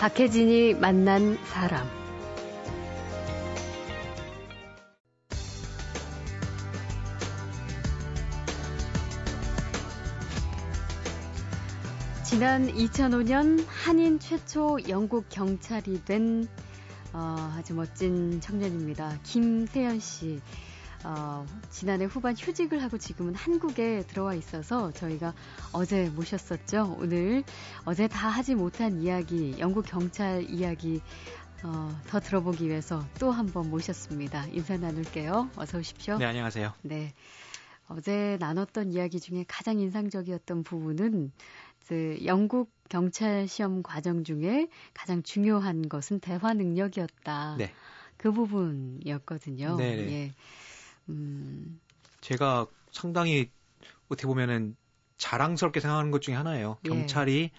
박혜진이 만난 사람. 지난 2005년 한인 최초 영국 경찰이 된 어, 아주 멋진 청년입니다. 김세연 씨. 어, 지난해 후반 휴직을 하고 지금은 한국에 들어와 있어서 저희가 어제 모셨었죠. 오늘 어제 다 하지 못한 이야기, 영국 경찰 이야기 어, 더 들어보기 위해서 또 한 번 모셨습니다. 인사 나눌게요. 어서 오십시오. 네, 안녕하세요. 네. 어제 나눴던 이야기 중에 가장 인상적이었던 부분은 그 영국 경찰 시험 과정 중에 가장 중요한 것은 대화 능력이었다. 네. 그 부분이었거든요. 네. 네. 예. 음. 제가 상당히 어떻게 보면은 자랑스럽게 생각하는 것 중에 하나예요. 예. 경찰이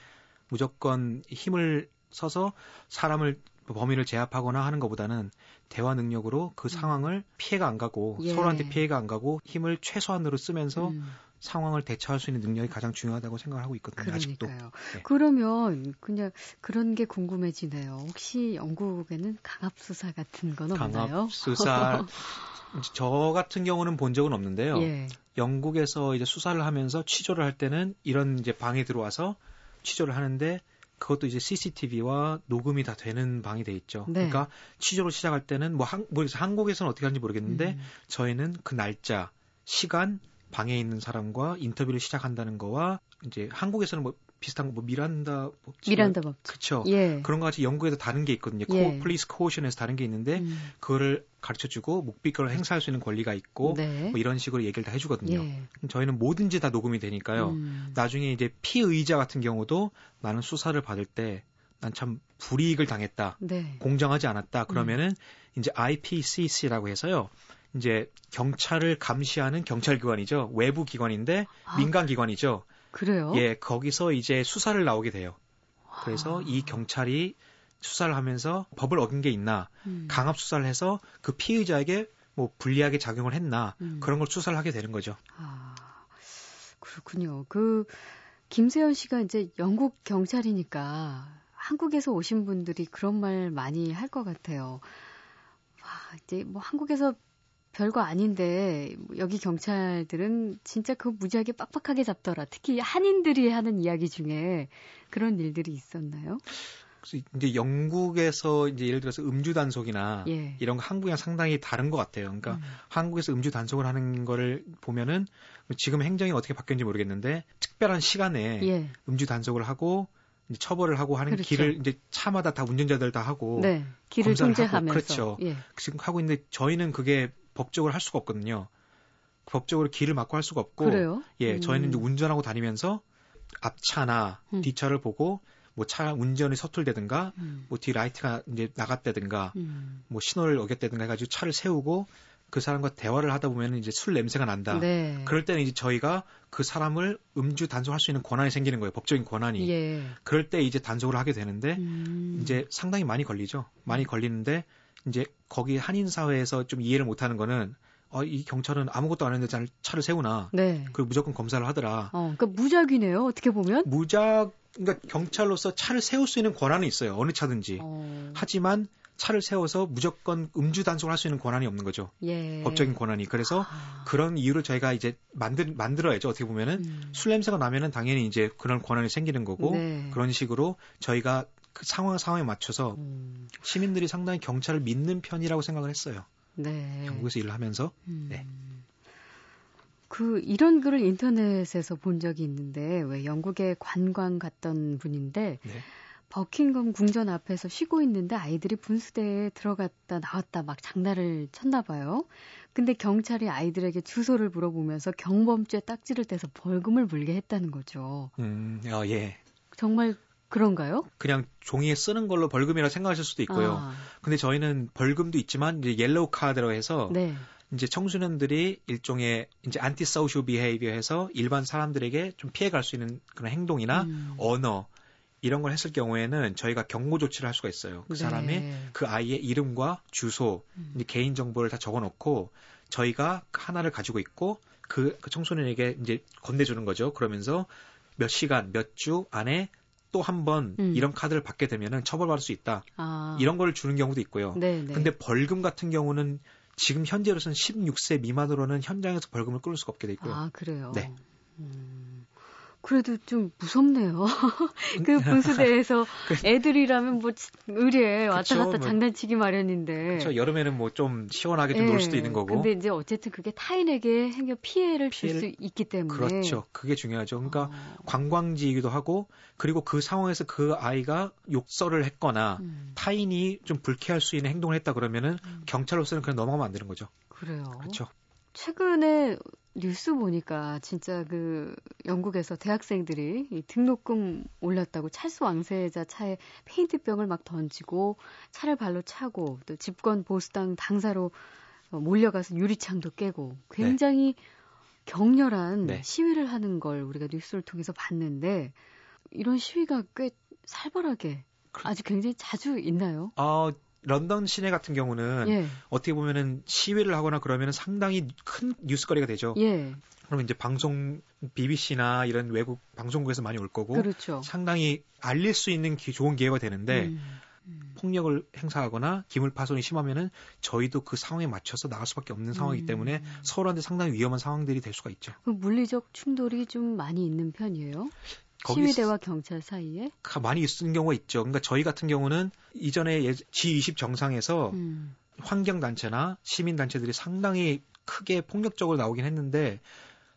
무조건 힘을 써서 사람을 범인을 제압하거나 하는 것보다는 대화 능력으로 그 음. 상황을 피해가 안 가고 예. 서로한테 피해가 안 가고 힘을 최소한으로 쓰면서 음. 상황을 대처할 수 있는 능력이 가장 중요하다고 생각을 하고 있거든요. 그러니까요. 아직도. 네. 그러면 그냥 그런 게 궁금해지네요. 혹시 영국에는 강압 수사 같은 건 없나요? 강압 수사 저 같은 경우는 본 적은 없는데요. 예. 영국에서 이제 수사를 하면서 취조를 할 때는 이런 이제 방에 들어와서 취조를 하는데 그것도 이제 CCTV와 녹음이 다 되는 방이 돼 있죠. 네. 그러니까 취조를 시작할 때는 뭐, 한, 뭐 한국에서는 어떻게 하는지 모르겠는데 음. 저희는 그 날짜, 시간, 방에 있는 사람과 인터뷰를 시작한다는 거와 이제 한국에서는 뭐 비슷한 뭐 미란다 법칙 미란다 법칙 그렇죠. 예. 그런 거 같이 영국에도 다른 게 있거든요. 예. police caution에서 다른 게 있는데 음. 그거를 가르쳐 주고 묵비권을 행사할 수 있는 권리가 있고 네. 뭐 이런 식으로 얘기를 다 해주거든요. 예. 저희는 뭐든지 다 녹음이 되니까요. 음. 나중에 이제 피의자 같은 경우도 나는 수사를 받을 때 난 참 불이익을 당했다, 네. 공정하지 않았다. 그러면은 음. 이제 IPCC라고 해서요. 이제 경찰을 감시하는 경찰 기관이죠. 외부 기관인데 아. 민간 기관이죠. 그래요? 예, 거기서 이제 수사를 나오게 돼요. 그래서 아. 이 경찰이 수사를 하면서 법을 어긴 게 있나, 음. 강압 수사를 해서 그 피의자에게 뭐 불리하게 작용을 했나 음. 그런 걸 수사를 하게 되는 거죠. 아, 그렇군요. 그 김세현 씨가 이제 영국 경찰이니까 한국에서 오신 분들이 그런 말 많이 할 것 같아요. 와, 이제 뭐 한국에서 별거 아닌데 뭐 여기 경찰들은 진짜 그 무지하게 빡빡하게 잡더라. 특히 한인들이 하는 이야기 중에 그런 일들이 있었나요? 그래서 이제 영국에서 이제 예를 들어서 음주 단속이나 예. 이런 거 한국이랑 상당히 다른 것 같아요. 그러니까 음. 한국에서 음주 단속을 하는 거를 보면은 지금 행정이 어떻게 바뀌었는지 모르겠는데 특별한 시간에 예. 음주 단속을 하고 이제 처벌을 하고 하는 그렇죠. 길을 이제 차마다 다 운전자들 다 하고 네. 길을 통제하면서 그렇죠. 예. 지금 하고 있는데 저희는 그게 법적으로 할 수가 없거든요. 법적으로 길을 막고 할 수가 없고 그래요? 예, 음. 저희는 이제 운전하고 다니면서 앞차나 음. 뒷차를 보고 뭐 차 운전이 서툴다든가 음. 뭐 뒤 라이트가 이제 나갔다든가 음. 뭐 신호를 어겼다든가 해가지고 차를 세우고 그 사람과 대화를 하다 보면 이제 술 냄새가 난다. 네. 그럴 때는 이제 저희가 그 사람을 음주 단속할 수 있는 권한이 생기는 거예요. 법적인 권한이. 예. 그럴 때 이제 단속을 하게 되는데 음. 이제 상당히 많이 걸리죠. 많이 걸리는데 이제 거기 한인 사회에서 좀 이해를 못하는 거는 어, 이 경찰은 아무것도 안 했는데 차를 세우나. 네. 그 무조건 검사를 하더라. 어, 그러니까 무작위네요. 어떻게 보면. 무작, 그러니까 경찰로서 차를 세울 수 있는 권한은 있어요. 어느 차든지. 어. 하지만 차를 세워서 무조건 음주 단속을 할 수 있는 권한이 없는 거죠. 예. 법적인 권한이. 그래서 아. 그런 이유를 저희가 이제 만들 만들어야죠. 어떻게 보면은 음. 술 냄새가 나면은 당연히 이제 그런 권한이 생기는 거고 네. 그런 식으로 저희가 그 상황 상황에 맞춰서 음. 시민들이 상당히 경찰을 믿는 편이라고 생각을 했어요. 네. 영국에서 일을 하면서. 음. 네. 그 이런 글을 인터넷에서 본 적이 있는데 왜 영국에 관광 갔던 분인데 네. 버킹엄 궁전 앞에서 쉬고 있는데 아이들이 분수대에 들어갔다 나왔다 막 장난을 쳤나 봐요. 근데 경찰이 아이들에게 주소를 물어보면서 경범죄 딱지를 떼서 벌금을 물게 했다는 거죠. 음, 어, 예. 정말 그런가요? 그냥 종이에 쓰는 걸로 벌금이라 생각하실 수도 있고요. 아. 근데 저희는 벌금도 있지만 이제 옐로우 카드로 해서 네. 이제 청소년들이 일종의 이제 anti-social behaviour 해서 일반 사람들에게 좀 피해 갈수 있는 그런 행동이나 음. 언어 이런 걸 했을 경우에는 저희가 경고 조치를 할 수가 있어요. 그 네. 사람의 그 아이의 이름과 주소, 음. 개인 정보를 다 적어 놓고 저희가 하나를 가지고 있고 그, 그 청소년에게 이제 건네주는 거죠. 그러면서 몇 시간, 몇 주 안에 또 한번 음. 이런 카드를 받게 되면은 처벌받을 수 있다. 아. 이런 걸 주는 경우도 있고요. 네, 네. 근데 벌금 같은 경우는 지금 현재로서는 16세 미만으로는 현장에서 벌금을 끌 수가 없게 돼 있고요. 아, 그래요? 네. 음. 그래도 좀 무섭네요. 그 분수대에서 애들이라면 뭐 의리에 왔다 갔다 뭐, 장난치기 마련인데. 그렇죠. 여름에는 뭐 좀 시원하게 좀놀 예. 수도 있는 거고. 근데 이제 어쨌든 그게 타인에게 행여 피해를 줄 수 있기 때문에. 그렇죠. 그게 중요하죠. 그러니까 어. 관광지이기도 하고 그리고 그 상황에서 그 아이가 욕설을 했거나 음. 타인이 좀 불쾌할 수 있는 행동을 했다 그러면은 음. 경찰로서는 그냥 넘어가면 안 되는 거죠. 그래요. 그렇죠. 최근에 뉴스 보니까 진짜 그 영국에서 대학생들이 이 등록금 올랐다고 찰스 왕세자 차에 페인트병을 막 던지고 차를 발로 차고 또 집권 보수당 당사로 어, 몰려가서 유리창도 깨고 굉장히 네. 격렬한 네. 시위를 하는 걸 우리가 뉴스를 통해서 봤는데 이런 시위가 꽤 살벌하게 아주 굉장히 자주 있나요? 어, 런던 시내 같은 경우는 예. 어떻게 보면은 시위를 하거나 그러면은 상당히 큰 뉴스거리가 되죠. 예. 그러면 이제 방송 BBC나 이런 외국 방송국에서 많이 올 거고 그렇죠. 상당히 알릴 수 있는 기, 좋은 기회가 되는데 음. 음. 폭력을 행사하거나 기물 파손이 심하면은 저희도 그 상황에 맞춰서 나갈 수밖에 없는 상황이기 음. 때문에 서로한테 상당히 위험한 상황들이 될 수가 있죠. 물리적 충돌이 좀 많이 있는 편이에요? 시위대와 경찰 사이에? 많이 있는 경우가 있죠. 그러니까 저희 같은 경우는 이전에 G20 정상에서 음. 환경 단체나 시민 단체들이 상당히 크게 폭력적으로 나오긴 했는데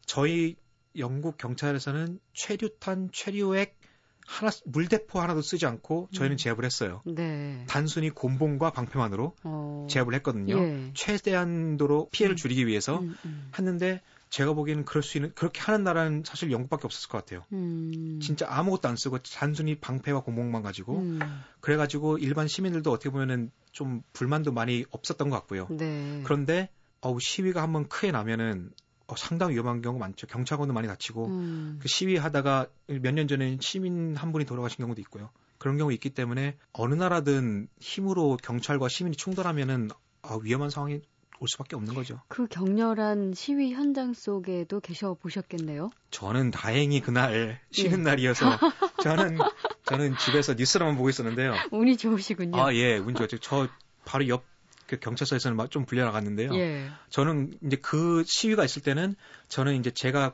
저희 영국 경찰에서는 최류탄, 최류액 하나 물대포 하나도 쓰지 않고 저희는 음. 제압을 했어요. 네. 단순히 곤봉과 방패만으로 어. 제압을 했거든요. 예. 최대한도로 피해를 음. 줄이기 위해서 음, 음. 했는데 제가 보기에는 그럴 수 있는 그렇게 하는 나라는 사실 영국밖에 없었을 것 같아요. 음. 진짜 아무것도 안 쓰고 단순히 방패와 고목만 가지고 음. 그래가지고 일반 시민들도 어떻게 보면은 좀 불만도 많이 없었던 것 같고요. 네. 그런데 어우 시위가 한번 크게 나면은 어, 상당히 위험한 경우가 많죠. 경찰관도 많이 다치고 음. 그 시위하다가 몇 년 전에 시민 한 분이 돌아가신 경우도 있고요. 그런 경우 있기 때문에 어느 나라든 힘으로 경찰과 시민이 충돌하면은 아, 위험한 상황이 올 수밖에 없는 거죠. 그 격렬한 시위 현장 속에도 계셔 보셨겠네요. 저는 다행히 그날 쉬는 예. 날이어서 저는 저는 집에서 뉴스로만 보고 있었는데요. 운이 좋으시군요. 아 예, 운 좋죠. 저 바로 옆그 경찰서에서는 좀 불려 나갔는데요. 예. 저는 이제 그 시위가 있을 때는 저는 이제 제가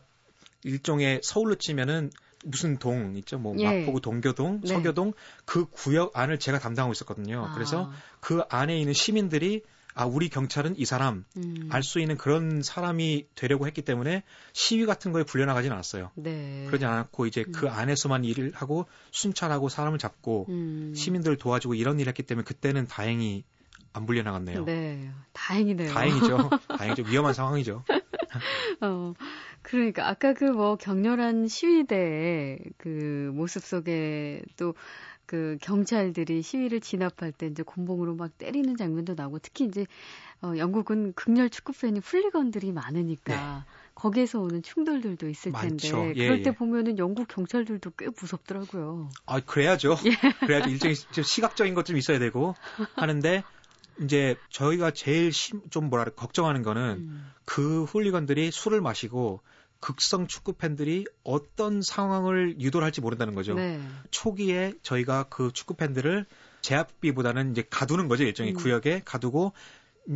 일종의 서울로 치면은 무슨 동 있죠? 뭐 예. 마포구 동교동, 네. 서교동 그 구역 안을 제가 담당하고 있었거든요. 아. 그래서 그 안에 있는 시민들이 아 우리 경찰은 이 사람 음. 알수 있는 그런 사람이 되려고 했기 때문에 시위 같은 거에 불려나가진 않았어요. 네. 그러지 않았고 이제 그 음. 그 안에서만 일을 하고 순찰하고 사람을 잡고 음. 시민들 도와주고 이런 일을 했기 때문에 그때는 다행히 안 불려나갔네요. 네, 다행이네요. 다행이죠. 다행이죠. 위험한 상황이죠. 어, 그러니까 아까 그 뭐 격렬한 시위대의 그 모습 속에 또 그 경찰들이 시위를 진압할 때 이제 곤봉으로 막 때리는 장면도 나오고 특히 이제 어, 영국은 극렬 축구 팬이 훌리건들이 많으니까 네. 거기에서 오는 충돌들도 있을 많죠. 텐데 예, 그럴 때 예. 보면은 영국 경찰들도 꽤 무섭더라고요. 아 그래야죠. 예. 그래야죠. 일종의 시각적인 것 좀 있어야 되고 하는데 이제 저희가 제일 심, 좀 뭐랄까 걱정하는 거는 음. 그 훌리건들이 술을 마시고 극성 축구 팬들이 어떤 상황을 유도를 할지 모른다는 거죠. 네. 초기에 저희가 그 축구 팬들을 제압비보다는 이제 가두는 거죠. 일종의 음. 구역에 가두고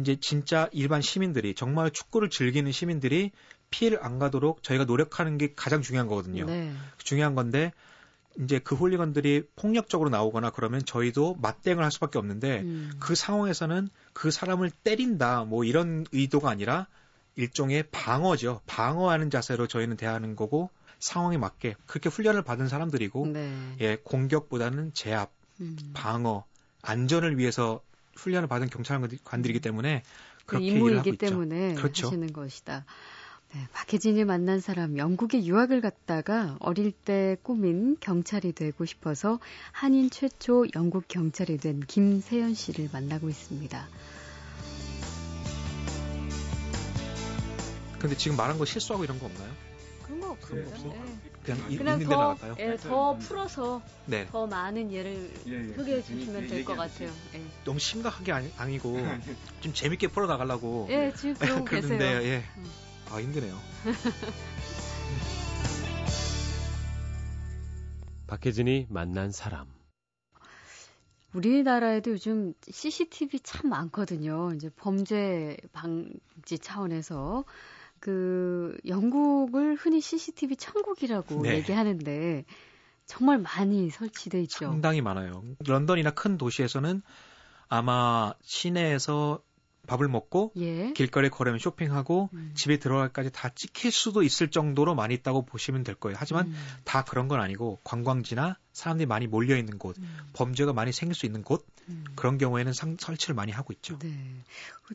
이제 진짜 일반 시민들이 정말 축구를 즐기는 시민들이 피해를 안 가도록 저희가 노력하는 게 가장 중요한 거거든요. 네. 중요한 건데 이제 그 홀리건들이 폭력적으로 나오거나 그러면 저희도 맞대응을 할 수밖에 없는데 음. 그 상황에서는 그 사람을 때린다 뭐 이런 의도가 아니라 일종의 방어죠. 방어하는 자세로 저희는 대하는 거고 상황에 맞게 그렇게 훈련을 받은 사람들이고 네. 예 공격보다는 제압, 음. 방어, 안전을 위해서 훈련을 받은 경찰관들이기 때문에 그렇게 그 일을 하고 때문에. 그렇죠. 하시는 것이다. 네, 박혜진이 만난 사람 영국에 유학을 갔다가 어릴 때 꿈인 경찰이 되고 싶어서 한인 최초 영국 경찰이 된 김세연 씨를 만나고 있습니다. 근데 지금 말한 거 실수하고 이런 거 없나요? 그런 거 없어요. 네, 그냥, 그냥 있는 대로 나갈까요? 예, 더 풀어서 네. 더 많은 예를 예, 예. 소개해 주시면 될 것 같아요. 예. 너무 심각하게 아니, 아니 고 좀 재밌게 풀어 나가려고. 예, 지금 그러고 계세요. 예. 음. 아 힘드네요. 박혜진이 만난 사람. 우리나라에도 요즘 CCTV 참 많거든요. 이제 범죄 방지 차원에서 그 영국을 흔히 CCTV 천국이라고 네. 얘기하는데 정말 많이 설치돼 있죠. 상당히 많아요. 런던이나 큰 도시에서는 아마 시내에서 밥을 먹고 예. 길거리에 걸으면 쇼핑하고 음. 집에 들어갈까지 다 찍힐 수도 있을 정도로 많이 있다고 보시면 될 거예요. 하지만 음. 다 그런 건 아니고 관광지나 사람들이 많이 몰려 있는 곳, 음. 범죄가 많이 생길 수 있는 곳 음. 그런 경우에는 상, 설치를 많이 하고 있죠. 네.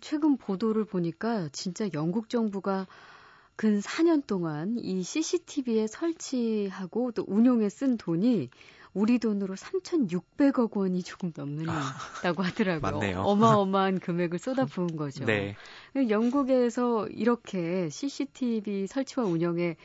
최근 보도를 보니까 진짜 영국 정부가 근 4년 동안 이 CCTV에 설치하고 또 운용에 쓴 돈이 우리 돈으로 3,600억 원이 조금 넘는다고 아, 하더라고요. 맞네요. 어마어마한 금액을 쏟아부은 거죠. 네. 영국에서 이렇게 CCTV 설치와 운영에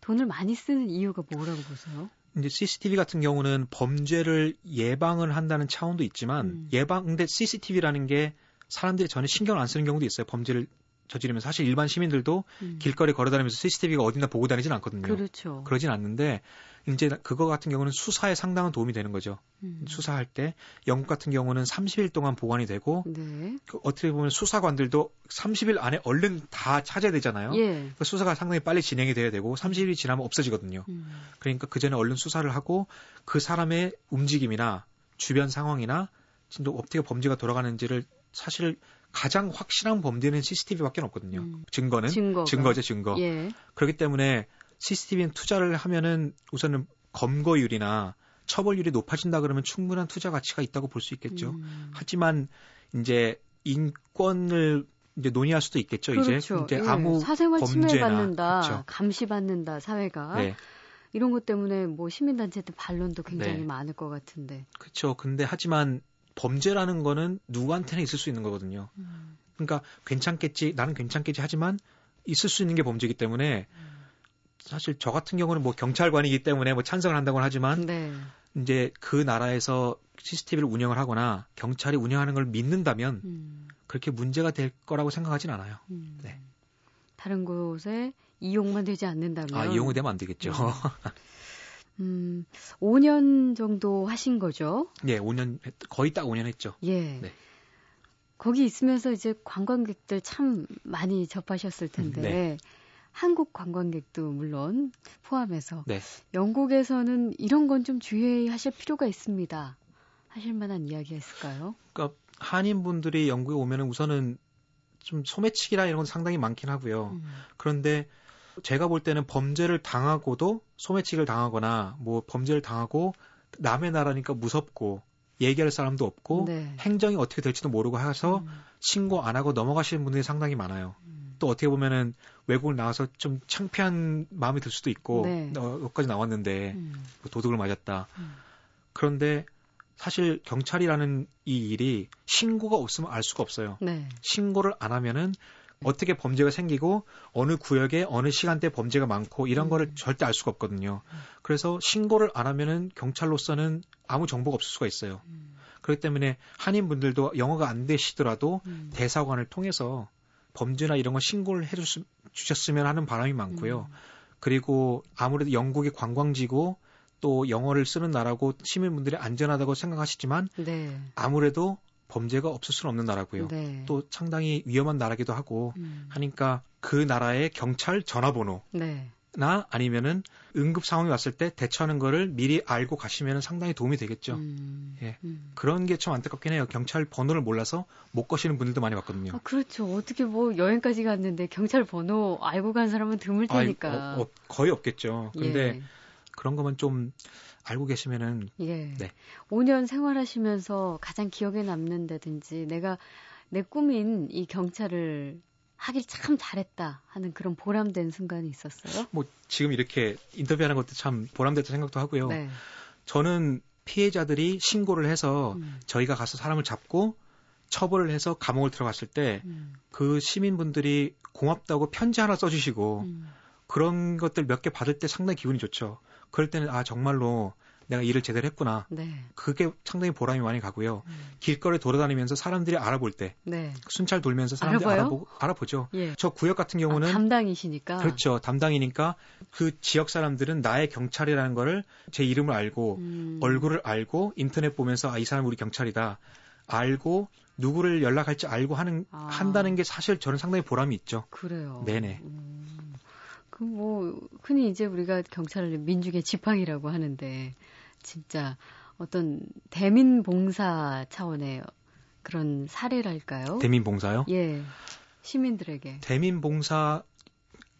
돈을 많이 쓰는 이유가 뭐라고 보세요? 이제 CCTV 같은 경우는 범죄를 예방을 한다는 차원도 있지만 음. 예방 근데 CCTV라는 게 사람들이 전혀 신경을 안 쓰는 경우도 있어요. 범죄를 저지르면 사실 일반 시민들도 음. 길거리 걸어다니면서 CCTV가 어딘가 보고 다니진 않거든요. 그렇죠. 그러진 않는데 이제 그거 같은 경우는 수사에 상당한 도움이 되는 거죠. 음. 수사할 때 영국 같은 경우는 30일 동안 보관이 되고 네. 그 어떻게 보면 수사관들도 30일 안에 얼른 다 찾아야 되잖아요. 예. 그 수사가 상당히 빨리 진행이 돼야 되고 30일이 지나면 없어지거든요. 음. 그러니까 그 전에 얼른 수사를 하고 그 사람의 움직임이나 주변 상황이나 진짜 어떻게 범죄가 돌아가는지를 사실 가장 확실한 범죄는 CCTV밖에 없거든요. 음. 증거는 증거가. 증거죠, 증거. 예. 그렇기 때문에 CCTV는 투자를 하면은 우선은 검거율이나 처벌률이 높아진다 그러면 충분한 투자 가치가 있다고 볼 수 있겠죠. 음. 하지만 이제 인권을 이제 논의할 수도 있겠죠. 그렇죠. 이제, 이제 예. 아무 사생활 침해받는다, 그렇죠. 감시받는다 사회가 네. 이런 것 때문에 뭐 시민단체들 반론도 굉장히 네. 많을 것 같은데. 그렇죠. 근데 하지만 범죄라는 거는 누구한테나 있을 수 있는 거거든요. 음. 그러니까 괜찮겠지, 나는 괜찮겠지 하지만 있을 수 있는 게 범죄이기 때문에 음. 사실 저 같은 경우는 뭐 경찰관이기 때문에 뭐 찬성을 한다고는 하지만 네. 이제 그 나라에서 CCTV를 운영을 하거나 경찰이 운영하는 걸 믿는다면 음. 그렇게 문제가 될 거라고 생각하진 않아요. 음. 네. 다른 곳에 이용만 되지 않는다면 아 이용이 되면 안 되겠죠. 음, 5년 정도 하신 거죠? 예, 5년 거의 딱 5년 했죠. 예. 네. 거기 있으면서 이제 관광객들 참 많이 접하셨을 텐데 네. 한국 관광객도 물론 포함해서 네. 영국에서는 이런 건 좀 주의하실 필요가 있습니다. 하실 만한 이야기가 있을까요? 그러니까 한인분들이 영국에 오면은 우선은 좀 소매치기라 이런 건 상당히 많긴 하고요. 음. 그런데 제가 볼 때는 범죄를 당하고도 소매치기를 당하거나 뭐 범죄를 당하고 남의 나라니까 무섭고 얘기할 사람도 없고 네. 행정이 어떻게 될지도 모르고 해서 음. 신고 안 하고 넘어가시는 분들이 상당히 많아요. 음. 또 어떻게 보면은 외국을 나와서 좀 창피한 마음이 들 수도 있고 네. 어, 여기까지 나왔는데 음. 뭐 도둑을 맞았다. 음. 그런데 사실 경찰이라는 이 일이 신고가 없으면 알 수가 없어요. 네. 신고를 안 하면은 어떻게 범죄가 생기고 어느 구역에 어느 시간대 범죄가 많고 이런 음. 거를 절대 알 수가 없거든요. 그래서 신고를 안 하면은 경찰로서는 아무 정보가 없을 수가 있어요. 음. 그렇기 때문에 한인 분들도 영어가 안 되시더라도 음. 대사관을 통해서 범죄나 이런 거 신고를 해 주셨으면 하는 바람이 많고요. 음. 그리고 아무래도 영국이 관광지고 또 영어를 쓰는 나라고 시민분들이 안전하다고 생각하시지만 네. 아무래도 범죄가 없을 수는 없는 나라고요. 네. 또 상당히 위험한 나라기도 하고 음. 하니까 그 나라의 경찰 전화번호 네. 나 아니면은 응급 상황이 왔을 때 대처하는 거를 미리 알고 가시면 상당히 도움이 되겠죠. 음, 예. 음. 그런 게 참 안타깝긴 해요. 경찰 번호를 몰라서 못 거시는 분들도 많이 봤거든요. 아, 그렇죠. 어떻게 뭐 여행까지 갔는데 경찰 번호 알고 간 사람은 드물 테니까. 아, 어, 어, 거의 없겠죠. 근데 예. 그런 것만 좀 알고 계시면은 예. 네. 5년 생활하시면서 가장 기억에 남는다든지 내가 내 꿈인 이 경찰을 하길 참 잘했다 하는 그런 보람된 순간이 있었어요? 뭐 지금 이렇게 인터뷰하는 것도 참 보람됐다 생각도 하고요. 네. 저는 피해자들이 신고를 해서 음. 저희가 가서 사람을 잡고 처벌을 해서 감옥을 들어갔을 때그 음. 그 시민분들이 고맙다고 편지 하나 써주시고 음. 그런 것들 몇 개 받을 때 상당히 기분이 좋죠. 그럴 때는 아 정말로 내가 일을 제대로 했구나. 네. 그게 상당히 보람이 많이 가고요. 음. 길거리 돌아다니면서 사람들이 알아볼 때 네. 순찰 돌면서 사람들이 알아보, 알아보죠. 예. 저 구역 같은 경우는 아, 담당이시니까 그렇죠. 담당이니까 그 지역 사람들은 나의 경찰이라는 거를 제 이름을 알고 음. 얼굴을 알고 인터넷 보면서 아, 이 사람 우리 경찰이다. 알고 누구를 연락할지 알고 하는 아. 한다는 게 사실 저는 상당히 보람이 있죠. 그래요. 네네. 음. 그 뭐 흔히 이제 우리가 경찰을 민중의 지팡이라고 하는데 진짜 어떤 대민 봉사 차원의 그런 사례랄까요? 대민 봉사요? 예. 시민들에게. 대민 봉사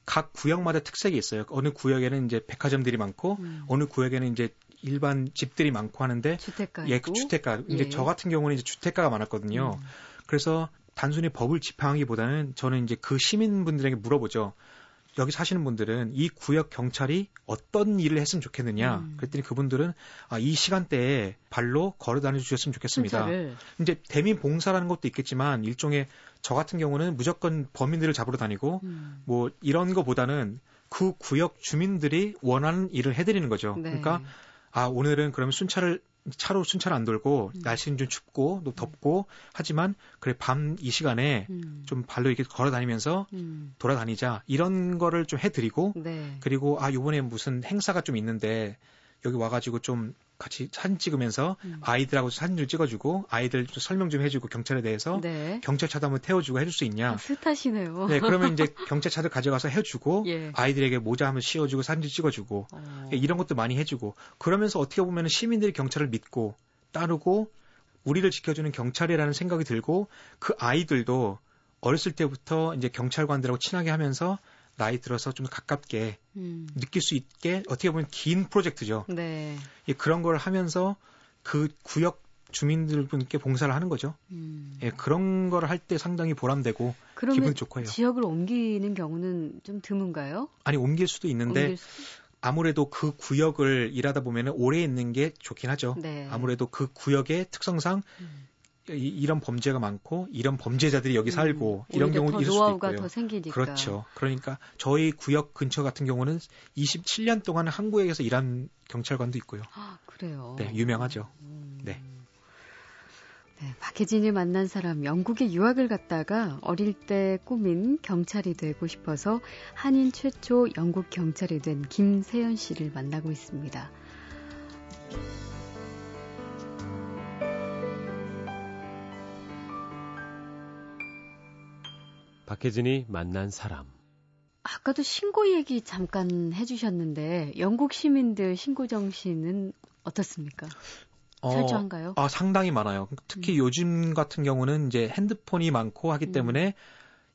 각 구역마다 특색이 있어요. 어느 구역에는 이제 백화점들이 많고 음. 어느 구역에는 이제 일반 집들이 많고 하는데 주택가 예, 그 주택가. 이제 예. 저 같은 경우는 이제 주택가가 많았거든요. 음. 그래서 단순히 법을 집행하기보다는 저는 이제 그 시민분들에게 물어보죠. 여기 사시는 분들은 이 구역 경찰이 어떤 일을 했으면 좋겠느냐. 음. 그랬더니 그분들은 아, 이 시간대에 발로 걸어 다녀 주셨으면 좋겠습니다. 순찰을. 이제 대민 봉사라는 것도 있겠지만 일종의 저 같은 경우는 무조건 범인들을 잡으러 다니고 음. 뭐 이런 거보다는 그 구역 주민들이 원하는 일을 해드리는 거죠. 네. 그러니까 아 오늘은 그러면 순찰을 차로 순찰 안 돌고 음. 날씨는 좀 춥고 또 덥고 하지만 그래 밤 이 시간에 음. 좀 발로 이렇게 걸어 다니면서 음. 돌아다니자 이런 거를 좀 해드리고 네. 그리고 아 요번에 무슨 행사가 좀 있는데 여기 와가지고 좀 같이 사진 찍으면서 음. 아이들하고 사진을 찍어주고 아이들 좀 설명 좀 해주고 경찰에 대해서 네. 경찰차도 한번 태워주고 해줄 수 있냐. 아, 스타시네요. 네, 그러면 이제 경찰차도 가져가서 해주고 예. 아이들에게 모자 한번 씌워주고 사진 찍어주고 어. 예, 이런 것도 많이 해주고 그러면서 어떻게 보면 시민들이 경찰을 믿고 따르고 우리를 지켜주는 경찰이라는 생각이 들고 그 아이들도 어렸을 때부터 이제 경찰관들하고 친하게 하면서 나이 들어서 좀 가깝게 음. 느낄 수 있게 어떻게 보면 긴 프로젝트죠. 네. 예, 그런 걸 하면서 그 구역 주민들 분께 봉사를 하는 거죠. 음. 예, 그런 걸 할 때 상당히 보람되고 기분 좋고요. 지역을 옮기는 경우는 좀 드문가요? 아니 옮길 수도 있는데 옮길 수... 아무래도 그 구역을 일하다 보면은 오래 있는 게 좋긴 하죠. 네. 아무래도 그 구역의 특성상 음. 이, 런 범죄가 많고 이런 범죄자들이 여기 음, 살고 음, 이런 경우도 있을 수도 있고요. 더 생기니까. 그렇죠. 그러니까 저희 구역 근처 같은 경우는 27년 동안 한 구역에서 일한 경찰관도 있고요. 아, 그래요. 네, 유명하죠. 음. 네. 네, 박혜진이 만난 사람 영국에 유학을 갔다가 어릴 때 꿈인 경찰이 되고 싶어서 한인 최초 영국 경찰이 된 김세연 씨를 만나고 있습니다. 박혜진이 만난 사람. 아까도 신고 얘기 잠깐 해주셨는데 영국 시민들 신고 정신은 어떻습니까? 어, 철저한가요? 아 상당히 많아요. 특히 음. 요즘 같은 경우는 이제 핸드폰이 많고 하기 음. 때문에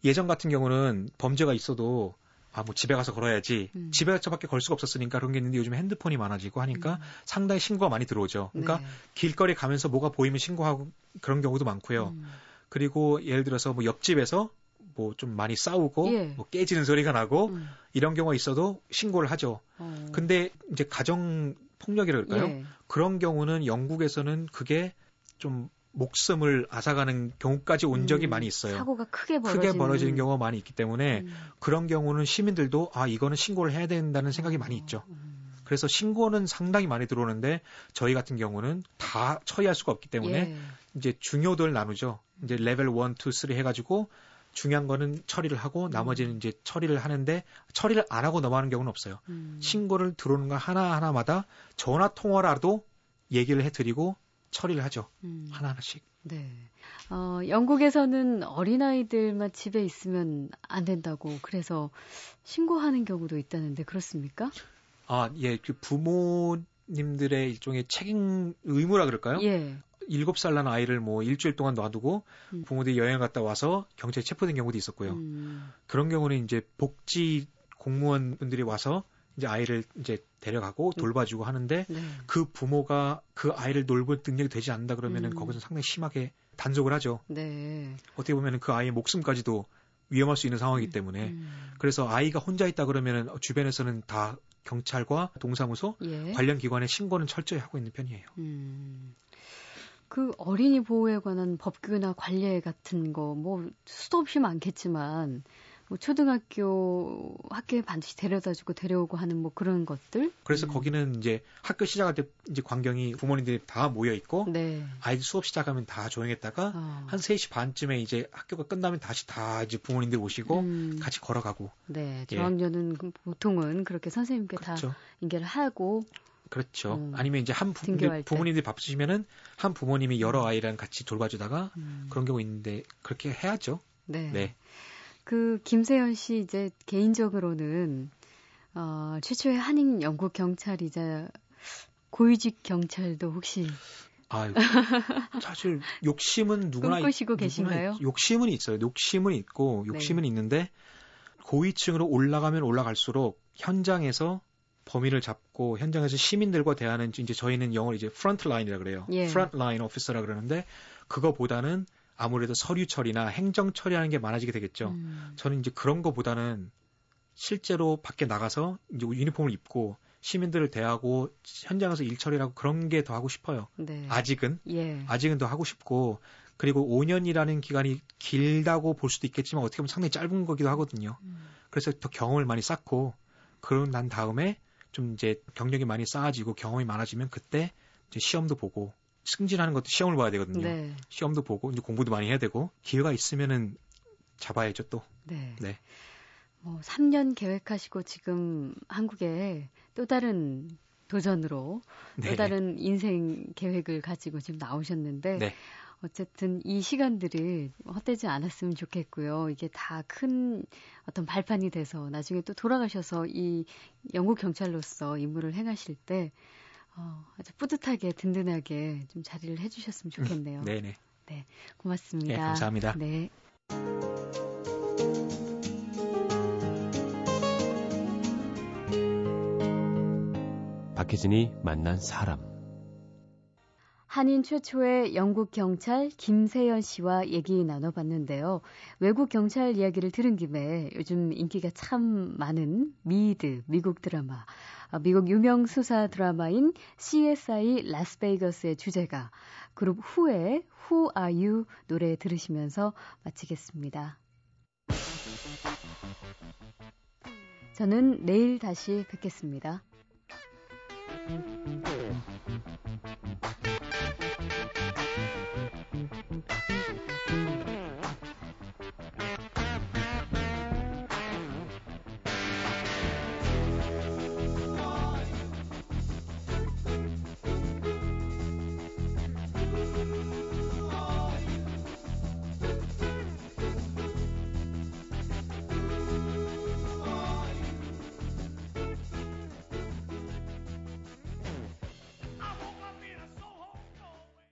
예전 같은 경우는 범죄가 있어도 아, 뭐 집에 가서 걸어야지. 음. 집에서밖에 걸 수가 없었으니까 그런 게 있는데 요즘 핸드폰이 많아지고 하니까 음. 상당히 신고가 많이 들어오죠. 그러니까 네. 길거리 가면서 뭐가 보이면 신고하고 그런 경우도 많고요. 음. 그리고 예를 들어서 뭐 옆집에서 뭐 좀 많이 싸우고 예. 뭐 깨지는 소리가 나고 음. 이런 경우가 있어도 신고를 하죠. 어. 근데 이제 가정 폭력이라 그럴까요? 예. 그런 경우는 영국에서는 그게 좀 목숨을 앗아가는 경우까지 온 적이 음, 많이 있어요. 사고가 크게 벌어지는, 크게 벌어지는 경우가 많이 있기 때문에 음. 그런 경우는 시민들도 아 이거는 신고를 해야 된다는 생각이 어. 많이 있죠. 음. 그래서 신고는 상당히 많이 들어오는데 저희 같은 경우는 다 처리할 수가 없기 때문에 예. 이제 중요도를 나누죠. 이제 레벨 1, 2, 3 해가지고 중요한 거는 처리를 하고 음. 나머지는 이제 처리를 하는데 처리를 안 하고 넘어가는 경우는 없어요. 음. 신고를 들어오는 거 하나하나마다 전화 통화라도 얘기를 해드리고 처리를 하죠. 음. 하나하나씩. 네. 어, 영국에서는 어린아이들만 집에 있으면 안 된다고 그래서 신고하는 경우도 있다는데 그렇습니까? 아, 예. 그 부모 님들의 일종의 책임 의무라 그럴까요? 예. 일곱 살 난 아이를 뭐 일주일 동안 놔두고 음. 부모들이 여행 갔다 와서 경찰에 체포된 경우도 있었고요. 음. 그런 경우는 이제 복지 공무원분들이 와서 이제 아이를 이제 데려가고 음. 돌봐주고 하는데 네. 그 부모가 그 아이를 놀볼 능력이 되지 않는다 그러면은 음. 거기서 상당히 심하게 단속을 하죠. 네. 어떻게 보면은 그 아이의 목숨까지도 위험할 수 있는 상황이기 음. 때문에 음. 그래서 아이가 혼자 있다 그러면은 주변에서는 다 경찰과 동사무소 예. 관련 기관에 신고는 철저히 하고 있는 편이에요. 음. 그 어린이 보호에 관한 법규나 관례 같은 거 뭐 수도 없이 많겠지만 뭐 초등학교 학교에 반드시 데려다주고 데려오고 하는 뭐 그런 것들. 그래서 음. 거기는 이제 학교 시작할 때 이제 광경이 부모님들이 다 모여 있고 네. 아이들 수업 시작하면 다 조용했다가 어. 한 3시 반쯤에 이제 학교가 끝나면 다시 다 이제 부모님들 오시고 음. 같이 걸어가고. 네. 예. 저학년은 예. 보통은 그렇게 선생님께 그렇죠. 다 인계를 하고 그렇죠. 음. 아니면 이제 한 부, 부모님들이 바쁘시면은 한 부모님이 여러 음. 아이랑 같이 돌봐주다가 음. 그런 경우 있는데 그렇게 해야죠. 네. 네. 그 김세현 씨 이제 개인적으로는 어, 최초의 한인 영국 경찰이자 고위직 경찰도 혹시 아 사실 욕심은 누구나 꿈꾸시고 계신가요? 욕심은 있어요. 욕심은 있고 욕심은 네. 있는데 고위층으로 올라가면 올라갈수록 현장에서 범인을 잡고 현장에서 시민들과 대하는 이제 저희는 영어로 이제 front line이라 그래요. 예. front line officer라 그러는데 그거보다는 아무래도 서류 처리나 행정 처리하는 게 많아지게 되겠죠. 음. 저는 이제 그런 거보다는 실제로 밖에 나가서 이제 유니폼을 입고 시민들을 대하고 현장에서 일 처리하고 그런 게 더 하고 싶어요. 네. 아직은 예. 아직은 더 하고 싶고 그리고 5년이라는 기간이 길다고 볼 수도 있겠지만 어떻게 보면 상당히 짧은 거기도 하거든요. 음. 그래서 더 경험을 많이 쌓고 그런 난 다음에 좀 이제 경력이 많이 쌓아지고 경험이 많아지면 그때 이제 시험도 보고 승진하는 것도 시험을 봐야 되거든요. 네. 시험도 보고 이제 공부도 많이 해야 되고 기회가 있으면은 잡아야죠 또. 네. 네. 뭐 3년 계획하시고 지금 한국에 또 다른 도전으로 네. 또 다른 인생 계획을 가지고 지금 나오셨는데 네. 어쨌든 이 시간들이 헛되지 않았으면 좋겠고요. 이게 다 큰 어떤 발판이 돼서 나중에 또 돌아가셔서 이 영국 경찰로서 임무를 행하실 때 어, 아주 뿌듯하게 든든하게 좀 자리를 해주셨으면 좋겠네요. 음, 네네. 네, 고맙습니다. 네, 감사합니다. 네. 박혜진이 만난 사람. 한인 최초의 영국 경찰 김세연 씨와 얘기 나눠봤는데요. 외국 경찰 이야기를 들은 김에 요즘 인기가 참 많은 미드, 미국 드라마, 아, 미국 유명 수사 드라마인 CSI 라스베이거스의 주제가 그룹 후의 Who Are You 노래 들으시면서 마치겠습니다. 저는 내일 다시 뵙겠습니다.